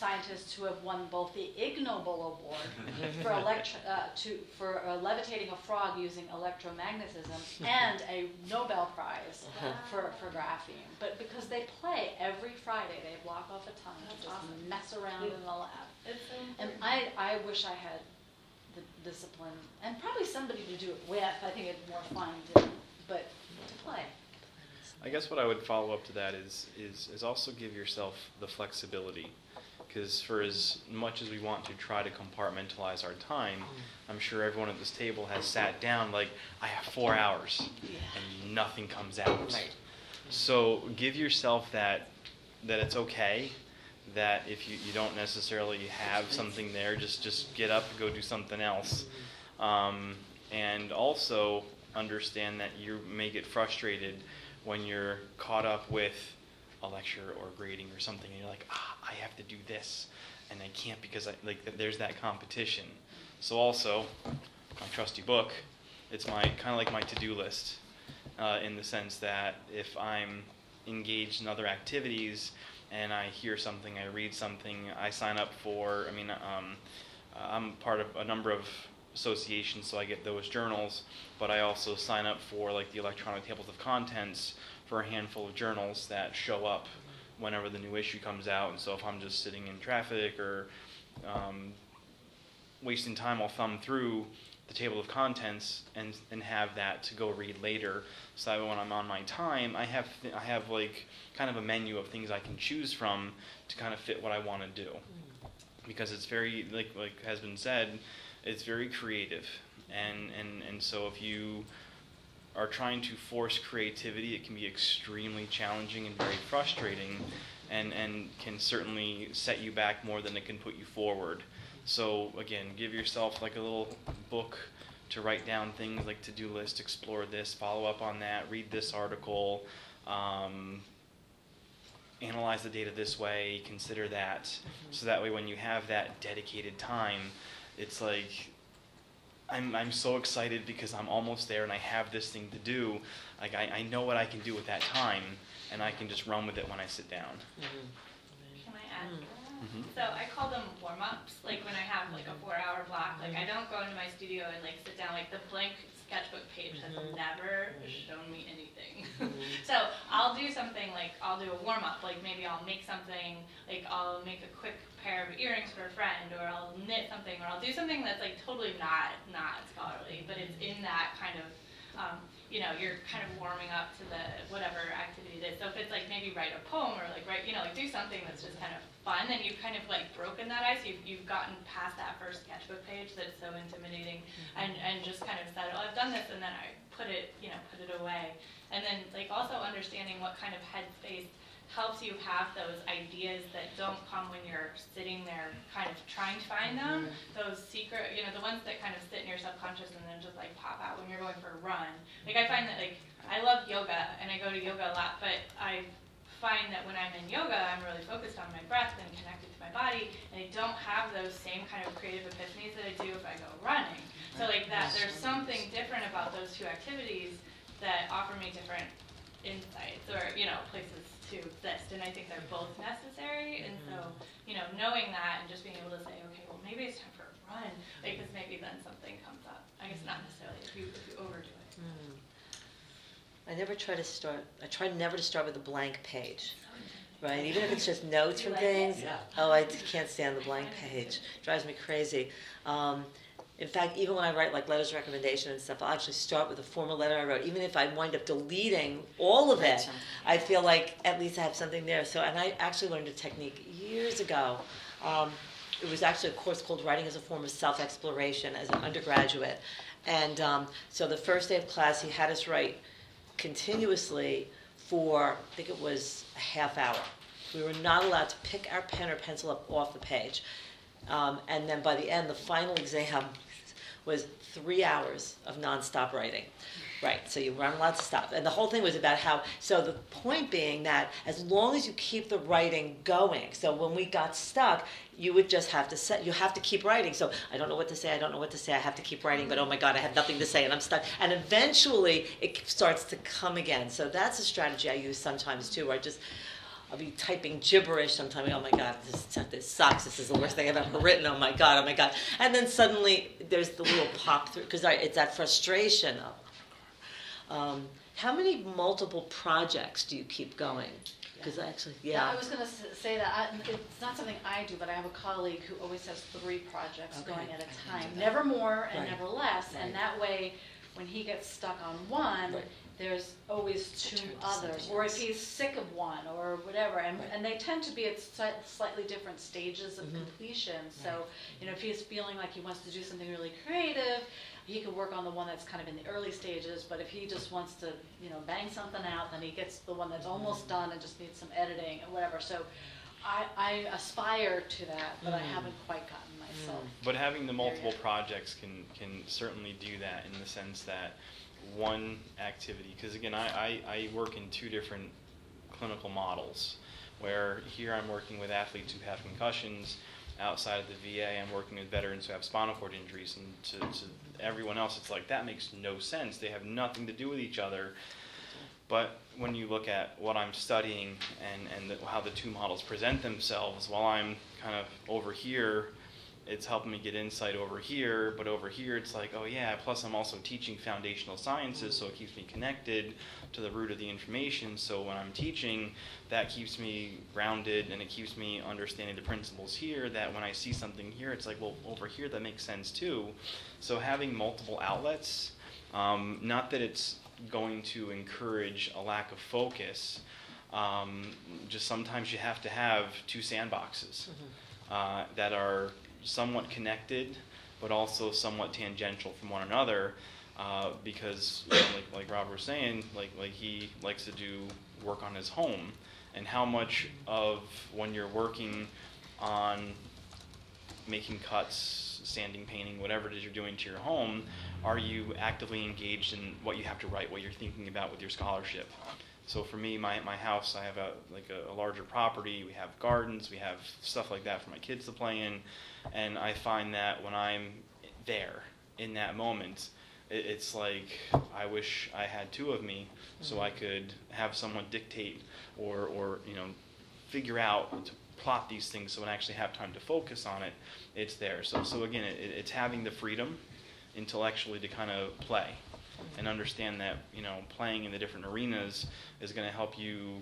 scientists who have won both the Ig Nobel Award for electro, uh, to, for uh, levitating a frog using electromagnetism and a Nobel Prize for, for graphene. But because they play every Friday, they block off a time to just awesome. mess around in the lab. It's so And. I, I wish I had the discipline, and probably somebody to do it with, I think it's more fun to, but to play. I guess what I would follow up to that is is is also give yourself the flexibility, because for as much as we want to try to compartmentalize our time, mm. I'm sure everyone at this table has sat down like I have four hours, and nothing comes out. Right. Mm. So give yourself that that it's okay that if you, you don't necessarily have something there, just just get up and go do something else. Mm. Um, and also understand that you may get frustrated when you're caught up with a lecture or grading or something, and you're like, ah, I have to do this, and I can't because I, like there's that competition. So also, my trusty book, it's my kind of like my to-do list, uh, in the sense that if I'm engaged in other activities and I hear something, I read something, I sign up for. I mean, um, I'm part of a number of associations, so I get those journals. But I also sign up for like the electronic tables of contents for a handful of journals that show up whenever the new issue comes out. And so if I'm just sitting in traffic or um, wasting time, I'll thumb through the table of contents and and have that to go read later. So that when I'm on my time, I have th- I have like kind of a menu of things I can choose from to kind of fit what I want to do. Because it's very like like has been said, it's very creative, and and and so if you are trying to force creativity, it can be extremely challenging and very frustrating, and and can certainly set you back more than it can put you forward. So again, give yourself like a little book to write down things like to-do list, explore this, follow up on that, read this article, um, analyze the data this way, consider that. So that way, when you have that dedicated time, it's like I'm, I'm so excited because I'm almost there and I have this thing to do. Like I, I know what I can do with that time, and I can just run with it when I sit down. Can I add? to that? Mhm. So I call them warm ups. Like when I have like a four hour block, like I don't go into my studio and like sit down. Like the blank sketchbook page has mm-hmm. never mm-hmm. shown me anything. Mm-hmm. so I'll do something like I'll do a warm up. Like maybe I'll make something. Like I'll make a quick pair of earrings for a friend, or I'll knit something, or I'll do something that's like totally not not scholarly, but it's in that kind of um, you know, you're kind of warming up to the whatever activity it is. So if it's like maybe write a poem or like write, you know, like do something that's just kind of fun, and you've kind of like broken that ice. You've, you've gotten past that first sketchbook page that's so intimidating, mm-hmm. and and just kind of said, oh, I've done this, and then I put it, you know, put it away, and then like also understanding what kind of headspace helps you have those ideas that don't come when you're sitting there kind of trying to find them. Mm-hmm. Those secret, you know, the ones that kind of sit in your subconscious and then just like pop out when you're going for a run. Like I find that like I love yoga and I go to yoga a lot, but I find that when I'm in yoga, I'm really focused on my breath and connected to my body, and I don't have those same kind of creative epiphanies that I do if I go running. So like that, there's something different about those two activities that offer me different insights or you know places to exist and i think they're both necessary and so you know knowing that and just being able to say okay well maybe it's time for a run because maybe then something comes up i guess not necessarily if you if you overdo it Mm. I never try to start, I try never to start with a blank page, right? Even if it's just notes from like it? things. Oh, I can't stand the blank page. Drives me crazy. Um, in fact, even when I write like letters of recommendation and stuff, I'll actually start with a formal letter I wrote, even if I wind up deleting all of it. I feel like at least I have something there. So, and I actually learned a technique years ago. Um, it was actually a course called Writing as a Form of Self Exploration as an undergraduate. And um, so the first day of class, he had us write continuously for, I think it was a half hour. We were not allowed to pick our pen or pencil up off the page. Um, and then by the end, the final exam was three hours of nonstop writing. Right, so you weren't allowed to stop. And the whole thing was about how, so the point being that as long as you keep the writing going, so when we got stuck, you would just have to set, you have to keep writing. So I don't know what to say, I don't know what to say, I have to keep writing, but oh my God, I have nothing to say and I'm stuck. And eventually it starts to come again. So that's a strategy I use sometimes too, where I just, I'll be typing gibberish sometime. Oh my God, this, this sucks. This is the worst thing I've ever written. Oh my God, oh my God. And then suddenly there's the little pop through because it's that frustration of. Um, how many multiple projects do you keep going? Because I actually, Yeah, yeah. I was gonna say that, I, it's not something I do, but I have a colleague who always has three projects Okay. going at a time, never more and Right. never less, Right. and that way, when he gets stuck on one, Right. there's always two others, or if he's sick of one, or whatever, and, Right. and they tend to be at sli- slightly different stages of Mhm. completion, so, you know, if he's feeling like he wants to do something really creative, he could work on the one that's kind of in the early stages, but if he just wants to, you know, bang something out, then he gets the one that's almost done and just needs some editing and whatever. So I, I aspire to that, but I Mm. haven't quite gotten myself. But having the multiple projects can, can certainly do that in the sense that one activity, because again, I, I, I work in two different clinical models, where here I'm working with athletes who have concussions, outside of the VA I'm working with veterans who have spinal cord injuries, and to, to everyone else it's like, that makes no sense, they have nothing to do with each other. But when you look at what I'm studying and, and the, how the two models present themselves, while I'm kind of over here, it's helping me get insight over here, but over here it's like, oh yeah, plus I'm also teaching foundational sciences, so it keeps me connected to the root of the information. So when I'm teaching, that keeps me grounded and it keeps me understanding the principles here that when I see something here, it's like, well, over here that makes sense too. So having multiple outlets, um, not that it's going to encourage a lack of focus, um, just sometimes you have to have two sandboxes uh, that are somewhat connected, but also somewhat tangential from one another. Uh, because, you know, like, like Robert was saying, like, like he likes to do work on his home, and how much of when you're working on making cuts, sanding, painting, whatever it is you're doing to your home, are you actively engaged in what you have to write, what you're thinking about with your scholarship? So for me, my, my house, I have a like a, a larger property. We have gardens. We have stuff like that for my kids to play in, and I find that when I'm there in that moment, it, it's like I wish I had two of me, so I mm-hmm. could have someone dictate or or you know figure out to plot these things so when I actually have time to focus on it, it's there. So so again, it, it's having the freedom intellectually to kind of play and understand that you know playing in the different arenas is going to help you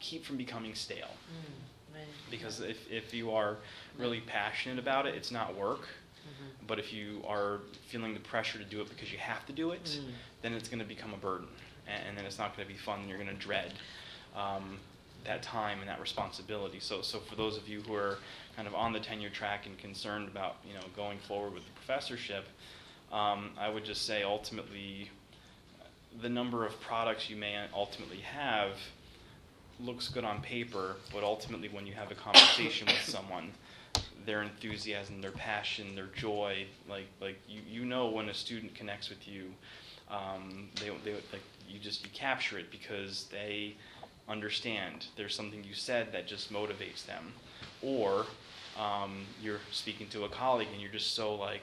keep from becoming stale Mm, right. because if, if you are really passionate about it it's not work Mhm. but if you are feeling the pressure to do it because you have to do it Mm. then it's going to become a burden and, and then it's not going to be fun and you're going to dread um, that time and that responsibility so so for those of you who are kind of on the tenure track and concerned about you know going forward with the professorship um, I would just say ultimately the number of products you may ultimately have looks good on paper, but ultimately when you have a conversation with someone, their enthusiasm, their passion, their joy, like like you, you know when a student connects with you, um, they, they like you just you capture it because they understand there's something you said that just motivates them, or um, you're speaking to a colleague and you're just so like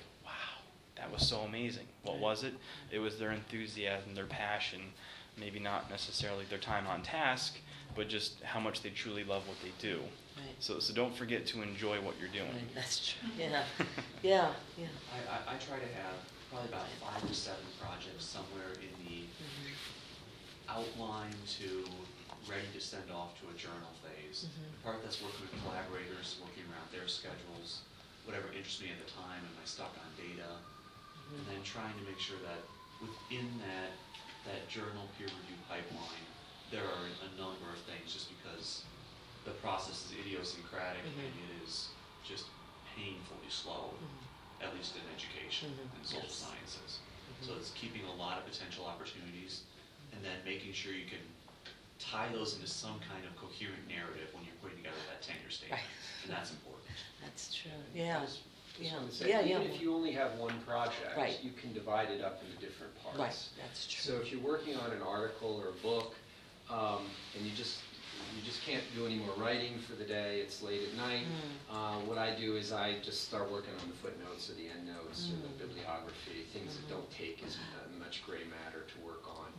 that was so amazing. What was it? It was their enthusiasm, their passion, maybe not necessarily their time on task, but just how much they truly love what they do. Right. So, so don't forget to enjoy what you're doing. Right, That's true. Yeah. Yeah. Yeah. I, I, I try to have probably about five to seven projects somewhere in the outline to ready to send off to a journal phase. Mhm. The part that's working with collaborators, working around their schedules, whatever interests me at the time, am I stuck on data? And then trying to make sure that within that, that journal peer review pipeline, there are a number of things, just because the process is idiosyncratic mm-hmm. and it is just painfully slow, mm-hmm. at least in education Mhm. and social Yes. sciences. Mm-hmm. So it's keeping a lot of potential opportunities and then making sure you can tie those into some kind of coherent narrative when you're putting together that tenure statement. And that's important. That's true, yeah, Just yeah, say, yeah, yeah. Even if you only have one project, Right. you can divide it up into different parts. Right, that's true. So if you're working on an article or a book, um, and you just, you just can't do any more writing for the day, it's late at night, Mm. uh, what I do is I just start working on the footnotes or the endnotes or the bibliography, things that don't take as uh, much gray matter to work on.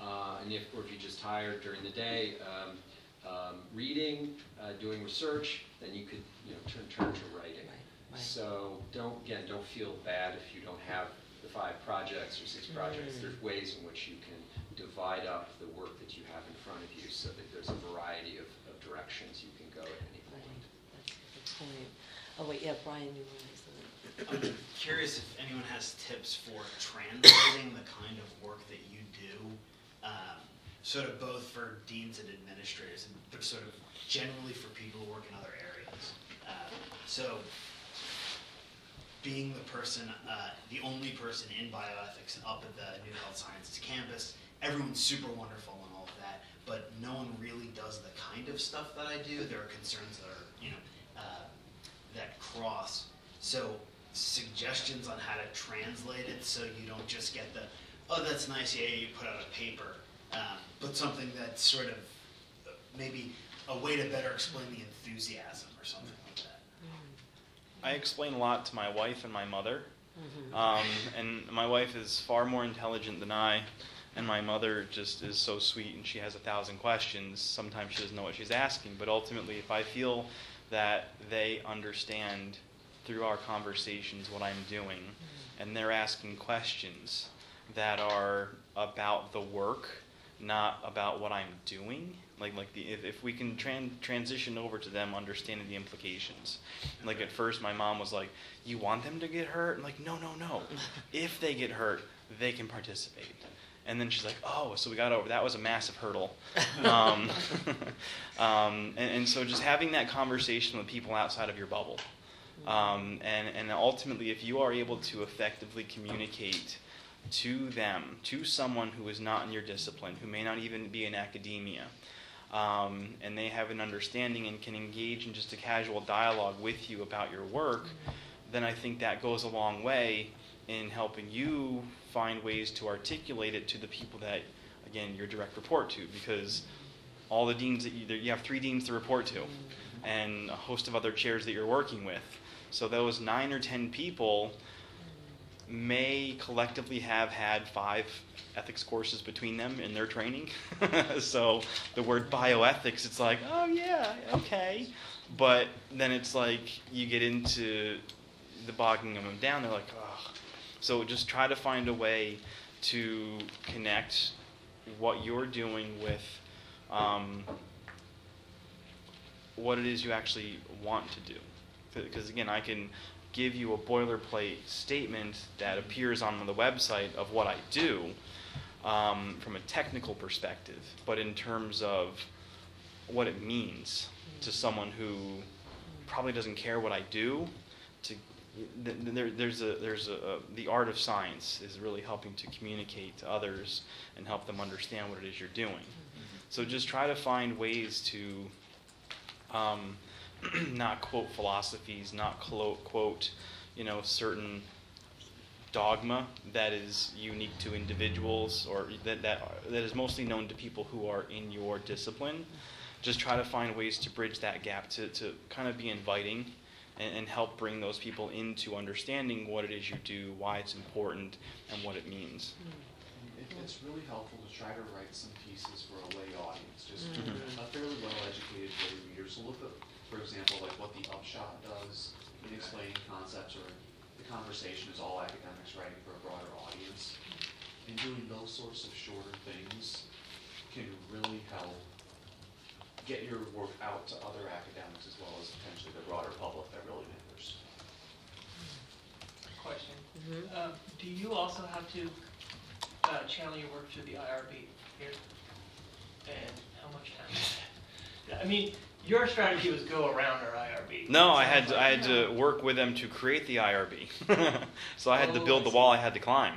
Uh, and if, or if you're just tired during the day, um, um, reading, uh, doing research, then you could, you know, turn, turn to writing. right. So don't, again, don't feel bad if you don't have the five projects or six projects. Mm. There's ways in which you can divide up the work that you have in front of you so that there's a variety of, of directions you can go at any Right, point. that's a good point. Oh, wait, yeah, Brian, you wanted to say something? I'm curious if anyone has tips for translating the kind of work that you do, um, sort of both for deans and administrators, and sort of generally for people who work in other areas. Uh, so, being the person, uh, the only person in bioethics up at the New Health Sciences campus, everyone's super wonderful and all of that, but no one really does the kind of stuff that I do. There are concerns that are, you know, uh, that cross. So suggestions on how to translate it so you don't just get the, oh, that's nice, yeah, you put out a paper, um, but something that's sort of uh, maybe a way to better explain the enthusiasm or something like that. I explain a lot to my wife and my mother. Mhm. Um, and my wife is far more intelligent than I, and my mother just is so sweet and she has a thousand questions. Sometimes she doesn't know what she's asking, but ultimately, if I feel that they understand through our conversations what I'm doing, and they're asking questions that are about the work, not about what I'm doing. Like, like the, if, if we can tran- transition over to them understanding the implications. Like at first, my mom was like, "You want them to get hurt?" I'm like, "No, no, no. if they get hurt, they can participate." And then she's like, "Oh, so we got over that was a massive hurdle." Um, um, and, and so just having that conversation with people outside of your bubble, um, and and ultimately, if you are able to effectively communicate to them, to someone who is not in your discipline, who may not even be in academia, um, and they have an understanding and can engage in just a casual dialogue with you about your work, then I think that goes a long way in helping you find ways to articulate it to the people that, again, your direct report to, because all the deans that you, you have three deans to report to, and a host of other chairs that you're working with. So those nine or ten people may collectively have had five ethics courses between them in their training. so the word bioethics, it's like, oh yeah, okay. But then it's like you get into the bogging them down, they're like, oh. So just try to find a way to connect what you're doing with um, what it is you actually want to do. Because again, I can give you a boilerplate statement that appears on the website of what I do um, from a technical perspective, but in terms of what it means to someone who probably doesn't care what I do, to th- th- there, there's a there's a, a the art of science is really helping to communicate to others and help them understand what it is you're doing. So just try to find ways to um, not quote philosophies, not quote, quote, you know, certain dogma that is unique to individuals or that, that, that is mostly known to people who are in your discipline. Just try to find ways to bridge that gap to, to kind of be inviting and, and help bring those people into understanding what it is you do, why it's important, and what it means. It, it's really helpful to try to write some pieces for a lay audience, just Mhm. a fairly well-educated lay reader. So look at, for example, like what the upshot does in explaining concepts, or the conversation is all academics writing for a broader audience. And doing those sorts of shorter things can really help get your work out to other academics as well as potentially the broader public that really matters. Question. Mm -hmm. uh, do you also have to uh, channel your work through the IRB here? And how much time is that? I mean, your strategy was go around our IRB. No, I had to, I had to work with them to create the IRB. so I had to Oh, build the wall I had to climb.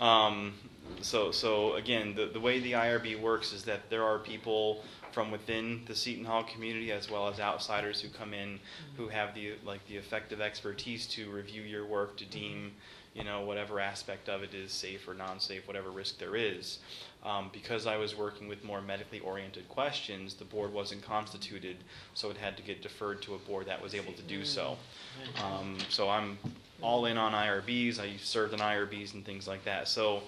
Um, so so again, the the way the IRB works is that there are people from within the Seton Hall community as well as outsiders who come in who have the like the effective expertise to review your work to deem you know whatever aspect of it is safe or non-safe whatever risk there is um, because i was working with more medically oriented questions the board wasn't constituted so it had to get deferred to a board that was able to do so. Um, so i'm all in on irbs i served on irbs and things like that. So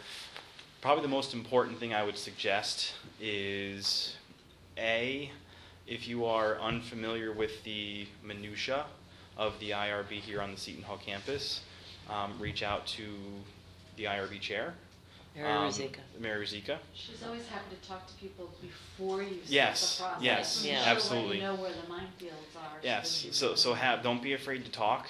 probably the most important thing i would suggest is a, if you are unfamiliar with the minutia of the IRB here on the Seton Hall campus, um, reach out to the IRB chair. Mary um, Ruzicka. Mary Ruzicka. She's always happy to talk to people before you start Yes, the process. yes, and Yeah. she'll absolutely. let you know where the minefields are. Yes. that So so have don't be afraid to talk.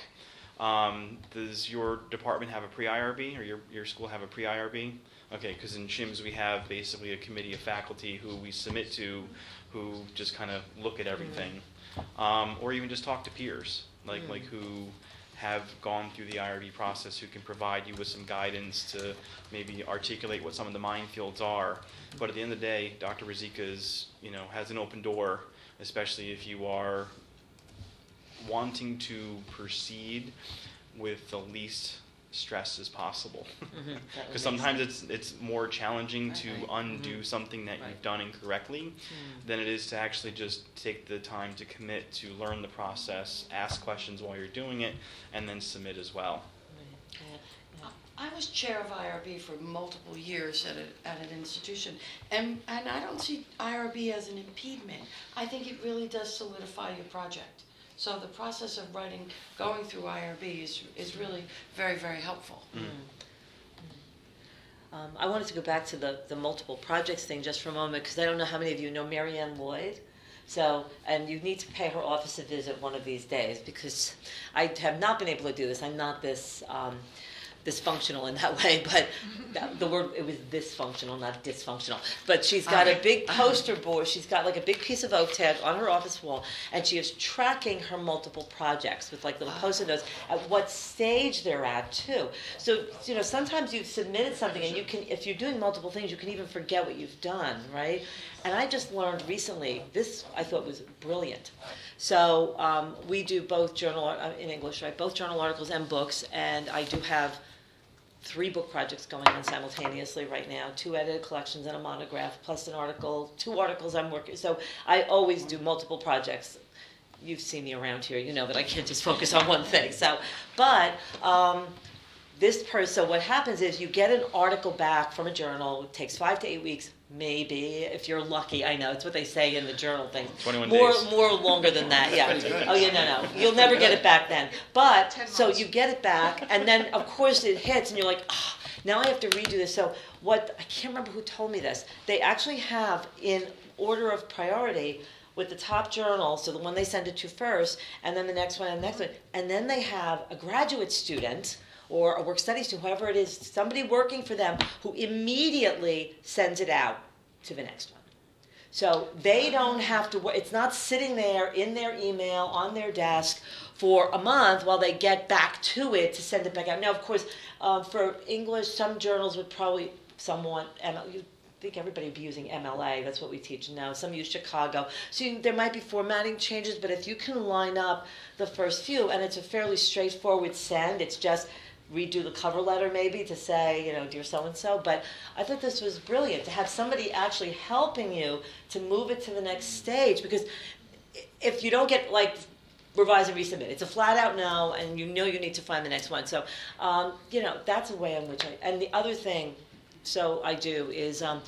Um, does your department have a pre-IRB or your your school have a pre-IRB? Okay, because in SHIMS we have basically a committee of faculty who we submit to, who just kind of look at everything, um, or even just talk to peers like Mm. like who have gone through the IRB process who can provide you with some guidance to maybe articulate what some of the minefields are. But at the end of the day, Dr. Ruzicka is, you know, has an open door, especially if you are wanting to proceed with the least stress as possible. That would Because make sometimes it's it's more challenging to Right. undo something that Right. you've done incorrectly Mm. than it is to actually just take the time to commit to learn the process, ask questions while you're doing it, and then submit as well. Yeah, yeah. I was chair of IRB for multiple years at, a, at an institution, and, and I don't see IRB as an impediment. I think it really does solidify your project. So the process of writing, going through IRB is, is really very, very helpful. Um, I wanted to go back to the, the multiple projects thing just for a moment because I don't know how many of you know Marianne Lloyd. So, and you need to pay her office a visit one of these days because I have not been able to do this. I'm not this um, dysfunctional in that way, but that, the word it was dysfunctional, not dysfunctional. But she's got a big poster board. She's got like a big piece of oak tag on her office wall, and she is tracking her multiple projects with like little post-it notes at what stage they're at too. So you know, sometimes you've submitted something, and you can, if you're doing multiple things, you can even forget what you've done, right? And I just learned recently. This I thought was brilliant. So um, we do both journal uh, in English, right? Both journal articles and books, and I do have three book projects going on simultaneously right now two edited collections and a monograph plus an article two articles i'm working so i always do multiple projects. You've seen me around here you know that i can't just focus on one thing so but um, this person what happens is you get an article back from a journal it takes five to eight weeks maybe if you're lucky i know it's what they say in the journal thing. 21 more days. more longer than that yeah. Oh yeah no no you'll never get it back then. But so you get it back and then of course it hits and you're like ah, now i have to redo this. So what i can't remember who told me this. They actually have in order of priority with the top journal, so the one they send it to first, and then the next one and the next one, and then they have a graduate student or a work study student, whoever it is, somebody working for them who immediately sends it out to the next one. So they don't have to, it's not sitting there in their email on their desk for a month while they get back to it to send it back out. Now, of course, um, for English, some journals would probably somewhat, and you think everybody would be using MLA, that's what we teach now. Some use Chicago. So you, there might be formatting changes, but if you can line up the first few, and it's a fairly straightforward send, it's just redo the cover letter maybe to say, you know, dear so and so. But I thought this was brilliant to have somebody actually helping you to move it to the next stage because if you don't get like revise and resubmit, it's a flat out no, and you know you need to find the next one. So, um, you know, that's a way in which I. And the other thing, so I do is um,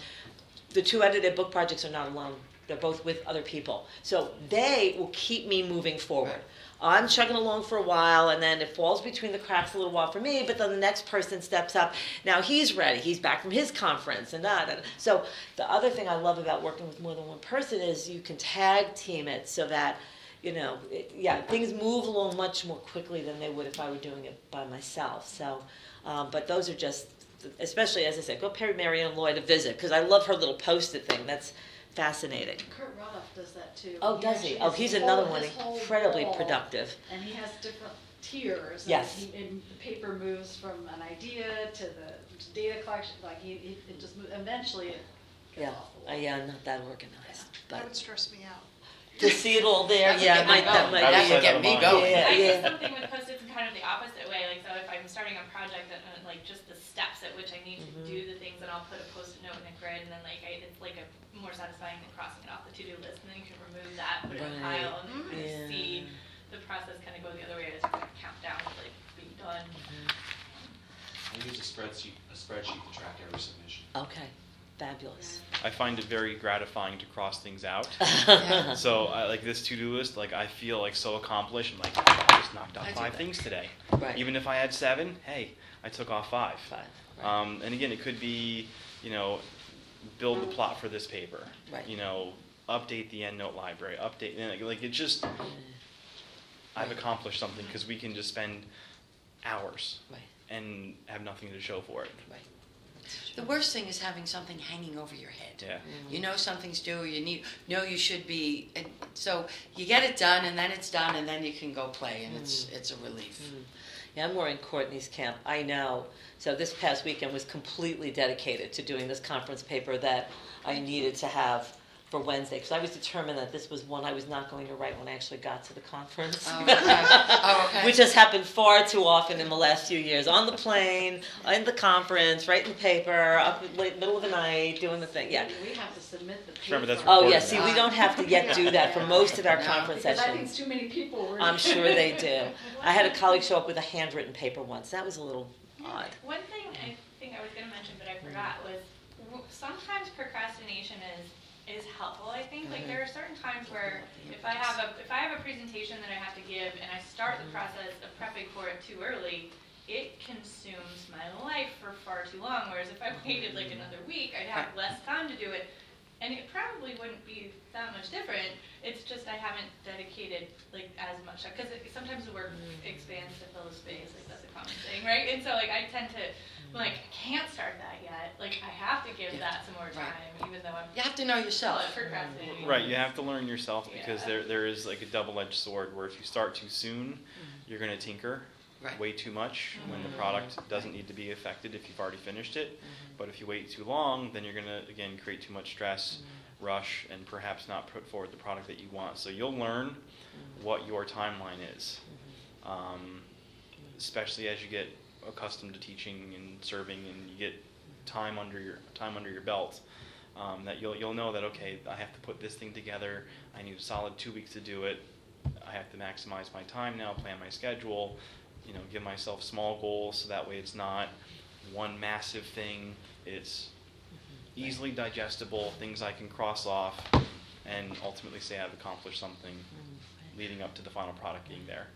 the two edited book projects are not alone. They're both with other people. So they will keep me moving forward. I'm chugging along for a while, and then it falls between the cracks a little while for me. But then the next person steps up. Now he's ready. He's back from his conference, and that. And so the other thing I love about working with more than one person is you can tag team it so that you know, it, yeah, things move along much more quickly than they would if I were doing it by myself. So, um, but those are just, especially as I said, go pay Marianne Lloyd a visit because I love her little post-it thing. That's fascinating. Kurt Rotthoff does that too. Oh, does he? Oh, he's another one incredibly wall, productive. And he has different tiers. and Yes. he- And the paper moves from an idea to the to data collection, like he, he- it just, mo- eventually it Yeah, gets off the wall. I, yeah, not that organized, That but would stress me out. To see it all there, That would yeah, get me might, that might That be. would get me Yeah, going. Yeah, I yeah. do something with post-its in kind of the opposite way. Like, so if I'm starting a project, that, uh, like just the steps at which I need to do the things, and I'll put a post-it note in a grid, and then like I, it's like a more satisfying than crossing it off the to-do list, and then you can remove that, put it in a Right. pile, and then kind of Yeah. see the process kind of go the other way as you kind of count down to like being done. I use a spreadsheet, a spreadsheet to track every submission. Okay, fabulous. I find it very gratifying to cross things out. Yeah. So I like this to-do list, like I feel like so accomplished. I'm like, I just knocked out I five things today. Right. Even if I had seven, hey, I took off five. Fine, right. Um, and again, it could be, you know, build the plot for this paper. Right. You know, update the EndNote library, update, know, like it just, I've accomplished something because we can just spend hours Right, and have nothing to show for it. right. The worst thing is having something hanging over your head. Yeah. You know something's due, you need, know you should be, and so you get it done, and then it's done, and then you can go play, and it's, it's a relief. Mm. Yeah, I'm more in Courtney's camp. I know. So this past weekend was completely dedicated to doing this conference paper that I needed to have for Wednesday because I was determined that this was one I was not going to write when I actually got to the conference. Oh, okay. Oh, okay. Which has happened far too often in the last few years. On the plane, in the conference, writing the paper, up in late middle of the night, doing the thing. Yeah. We have to submit the paper. Remember, that's Oh, recorded yeah. See, we don't have to yet do that for most of our No. conference Because I think sessions. too many people were. I'm sure they do. I had a colleague show up with a handwritten paper once. That was a little odd. One thing I think I was gonna mention, but I forgot, was w- sometimes procrastination is, is helpful, I think. Like, mm-hmm. there are certain times where if I have a, if I have a presentation that I have to give and I start the mm-hmm. process of prepping for it too early, it consumes my life for far too long, whereas if I mm-hmm. waited like another week, I'd have less time to do it. And it probably wouldn't be that much different, it's just I haven't dedicated like as much, because sometimes the work mm. expands to fill the space, like that's a common thing, right? And so like I tend to, like, can't start that yet, like I have to give that some more Right. time, even though I'm You have to know yourself. still procrastinating. Right, you have to learn yourself because Yeah. there, there is like a double-edged sword where if you start too soon, mm. you're gonna tinker Right. way too much when the Mhm. product doesn't need to be affected if you've already finished it. But if you wait too long, then you're gonna, again, create too much stress, rush, and perhaps not put forward the product that you want. So you'll learn what your timeline is. Um, especially as you get accustomed to teaching and serving and you get time under your time under your belt um, that you'll you'll know that okay I have to put this thing together I need a solid two weeks to do it I have to maximize my time now plan my schedule you know give myself small goals so that way it's not one massive thing it's easily digestible things I can cross off and ultimately say I've accomplished something leading up to the final product being there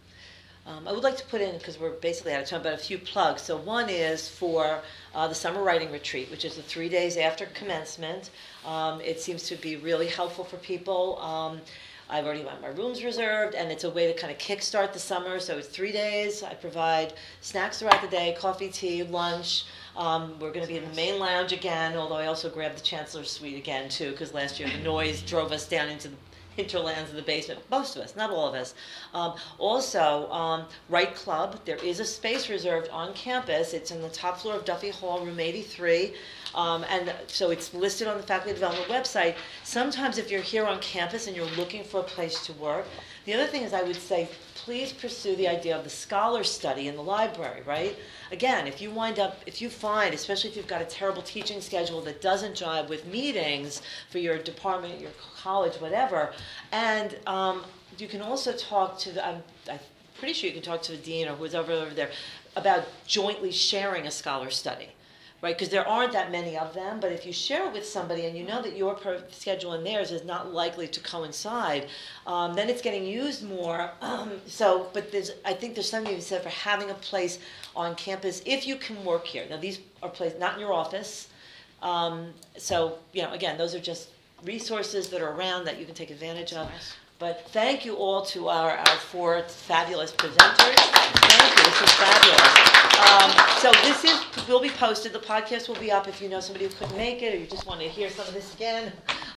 Um, I would like to put in, because we're basically out of time, but a few plugs. So one is for uh, the summer writing retreat, which is the three days after commencement. Um, it seems to be really helpful for people. Um, I've already got my rooms reserved, and it's a way to kind of kickstart the summer. So it's three days. I provide snacks throughout the day, coffee, tea, lunch. Um, we're going to be in the main lounge again, although I also grabbed the Chancellor's Suite again, too, because last year the noise drove us down into the hinterlands of the basement. Most of us, not all of us. Um, also, um, Write Club. There is a space reserved on campus. It's in the top floor of Duffy Hall, room 83. Um, and so it's listed on the faculty development website. Sometimes, if you're here on campus and you're looking for a place to work, the other thing is I would say please pursue the idea of the scholar study in the library, right? Again, if you wind up, if you find, especially if you've got a terrible teaching schedule that doesn't jive with meetings for your department, your college, whatever, and um, you can also talk to the, I'm, I'm pretty sure you can talk to the dean or who's over, over there about jointly sharing a scholar study right? Because there aren't that many of them. But if you share it with somebody and you know that your schedule and theirs is not likely to coincide, um, then it's getting used more. Um, so, but there's, I think there's something be said for having a place on campus if you can work here. Now, these are places not in your office. Um, so, you know, again, those are just resources that are around that you can take advantage of. But thank you all to our, our four fabulous presenters. Thank you, this is fabulous. Um, so this is, will be posted, the podcast will be up if you know somebody who couldn't make it, or you just want to hear some of this again.